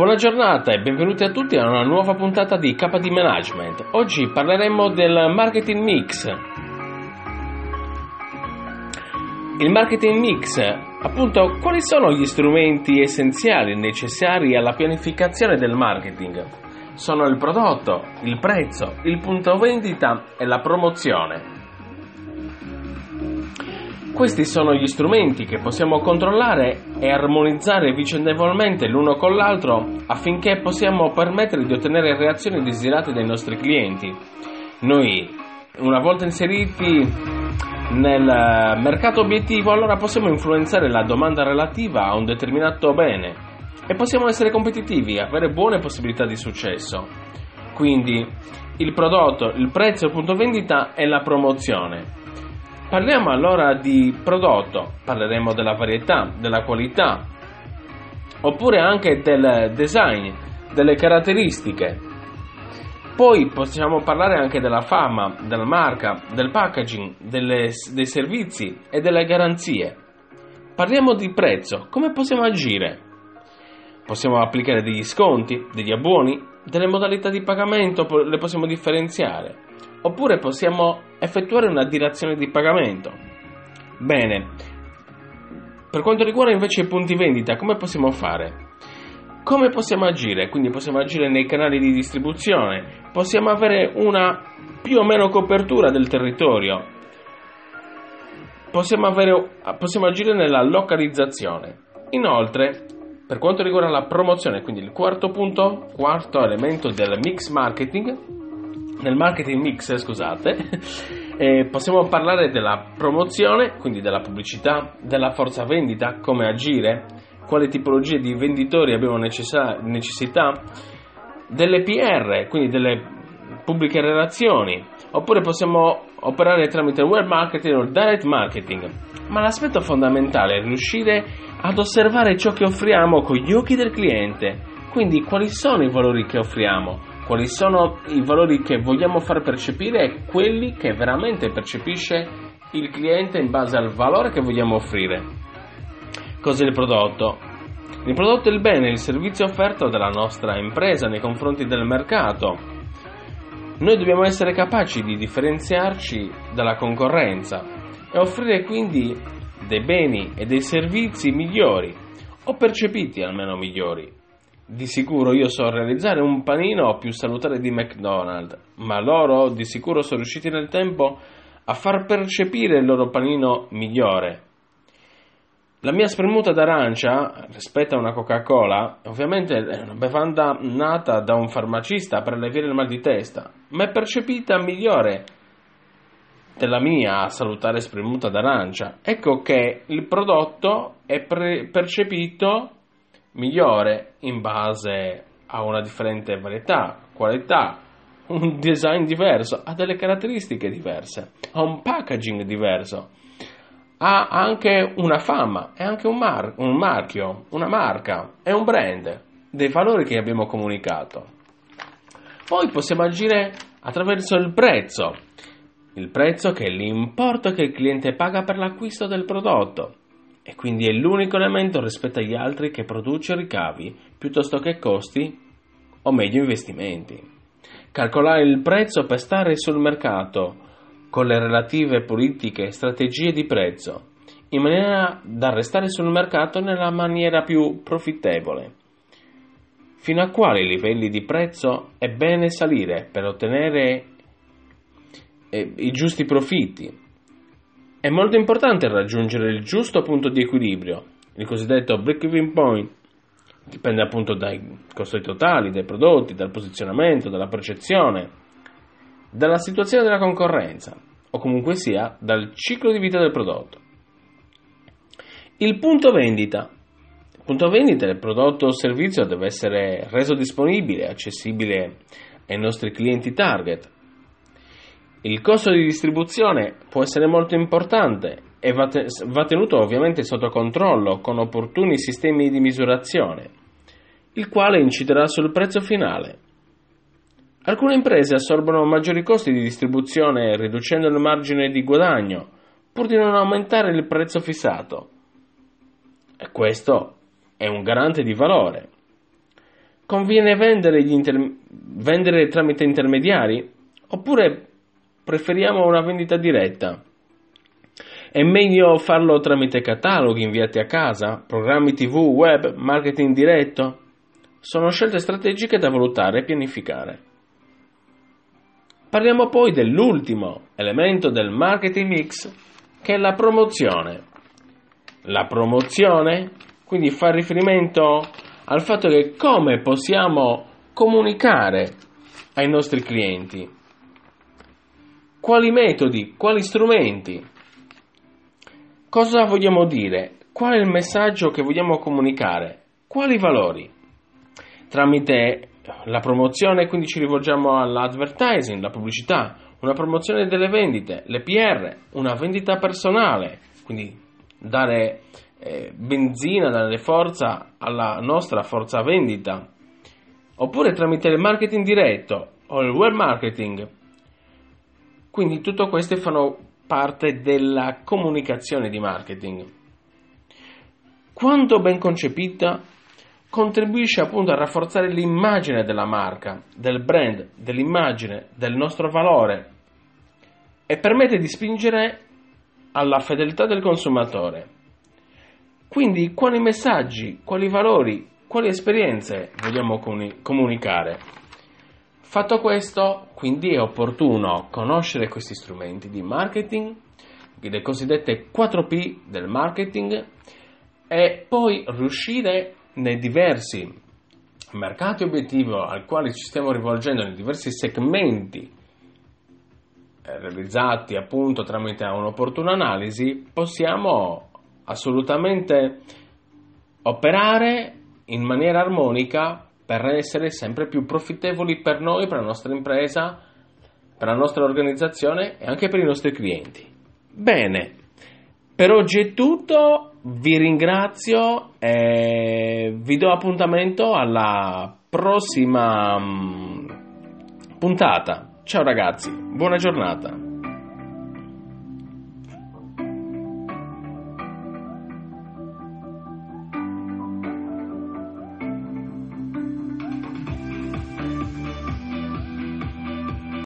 Buona giornata e benvenuti a tutti a una nuova puntata di KD Management. Oggi parleremo del marketing mix. Il marketing mix, appunto, quali sono gli strumenti essenziali necessari alla pianificazione del marketing? Sono il prodotto, il prezzo, il punto vendita e la promozione. Questi sono gli strumenti che possiamo controllare e armonizzare vicendevolmente l'uno con l'altro affinché possiamo permettere di ottenere reazioni desiderate dai nostri clienti. Noi, una volta inseriti nel mercato obiettivo, allora possiamo influenzare la domanda relativa a un determinato bene e possiamo essere competitivi avere buone possibilità di successo. Quindi il prodotto, il prezzo, il punto vendita e la promozione. Parliamo allora di prodotto, parleremo della varietà, della qualità, oppure anche del design, delle caratteristiche. Poi possiamo parlare anche della fama, della marca, del packaging, delle, dei servizi e delle garanzie. Parliamo di prezzo, come possiamo agire? Possiamo applicare degli sconti, degli abboni, delle modalità di pagamento, le possiamo differenziare oppure possiamo effettuare una direzione di pagamento. Bene, per quanto riguarda invece i punti vendita, come possiamo fare? Come possiamo agire? Quindi possiamo agire nei canali di distribuzione, possiamo avere una più o meno copertura del territorio, possiamo, avere, possiamo agire nella localizzazione. Inoltre, per quanto riguarda la promozione, quindi il quarto punto, quarto elemento del mix marketing, nel marketing mix, scusate, eh, possiamo parlare della promozione, quindi della pubblicità, della forza vendita, come agire, quale tipologie di venditori abbiamo necessa- necessità, delle PR, quindi delle pubbliche relazioni, oppure possiamo operare tramite web marketing o direct marketing. Ma l'aspetto fondamentale è riuscire ad osservare ciò che offriamo con gli occhi del cliente, quindi quali sono i valori che offriamo quali sono i valori che vogliamo far percepire e quelli che veramente percepisce il cliente in base al valore che vogliamo offrire. Cos'è il prodotto? Il prodotto è il bene, il servizio offerto dalla nostra impresa nei confronti del mercato. Noi dobbiamo essere capaci di differenziarci dalla concorrenza e offrire quindi dei beni e dei servizi migliori, o percepiti almeno migliori. Di sicuro io so realizzare un panino più salutare di McDonald's, ma loro di sicuro sono riusciti nel tempo a far percepire il loro panino migliore. La mia spremuta d'arancia rispetto a una Coca-Cola, ovviamente è una bevanda nata da un farmacista per alleviare il mal di testa, ma è percepita migliore della mia salutare spremuta d'arancia. Ecco che il prodotto è pre- percepito migliore in base a una differente varietà, qualità, un design diverso, ha delle caratteristiche diverse, ha un packaging diverso, ha anche una fama, è anche un, mar- un marchio, una marca, è un brand, dei valori che abbiamo comunicato. Poi possiamo agire attraverso il prezzo, il prezzo che è l'importo che il cliente paga per l'acquisto del prodotto e quindi è l'unico elemento rispetto agli altri che produce ricavi piuttosto che costi o meglio investimenti. Calcolare il prezzo per stare sul mercato con le relative politiche e strategie di prezzo in maniera da restare sul mercato nella maniera più profittevole. Fino a quali livelli di prezzo è bene salire per ottenere eh, i giusti profitti è molto importante raggiungere il giusto punto di equilibrio, il cosiddetto break-even point. Dipende appunto dai costi totali, dai prodotti, dal posizionamento, dalla percezione, dalla situazione della concorrenza o comunque sia dal ciclo di vita del prodotto. Il punto vendita. Il punto vendita del prodotto o servizio deve essere reso disponibile, accessibile ai nostri clienti target il costo di distribuzione può essere molto importante e va, te- va tenuto ovviamente sotto controllo con opportuni sistemi di misurazione, il quale inciderà sul prezzo finale. Alcune imprese assorbono maggiori costi di distribuzione riducendo il margine di guadagno pur di non aumentare il prezzo fissato. E questo è un garante di valore. Conviene vendere, inter- vendere tramite intermediari? Oppure preferiamo una vendita diretta? È meglio farlo tramite cataloghi inviati a casa, programmi TV, web, marketing diretto? Sono scelte strategiche da valutare e pianificare. Parliamo poi dell'ultimo elemento del marketing mix, che è la promozione. La promozione quindi fa riferimento al fatto che come possiamo comunicare ai nostri clienti, quali metodi, quali strumenti, cosa vogliamo dire, qual è il messaggio che vogliamo comunicare, quali valori. Tramite la promozione quindi ci rivolgiamo all'advertising, la pubblicità, una promozione delle vendite, le PR, una vendita personale, quindi dare eh, benzina, dare forza alla nostra forza vendita, oppure tramite il marketing diretto o il web marketing. Quindi tutto questo fanno parte della comunicazione di marketing. Quando ben concepita, contribuisce appunto a rafforzare l'immagine della marca, del brand, dell'immagine, del nostro valore e permette di spingere alla fedeltà del consumatore. Quindi quali messaggi, quali valori, quali esperienze vogliamo comunicare? Fatto questo, quindi è opportuno conoscere questi strumenti di marketing, le cosiddette 4P del marketing, e poi riuscire nei diversi mercati obiettivi al quale ci stiamo rivolgendo, nei diversi segmenti eh, realizzati appunto tramite un'opportuna analisi, possiamo assolutamente operare in maniera armonica per essere sempre più profittevoli per noi, per la nostra impresa, per la nostra organizzazione e anche per i nostri clienti. Bene, per oggi è tutto, vi ringrazio e vi do appuntamento alla prossima mm, puntata. Ciao ragazzi, buona giornata.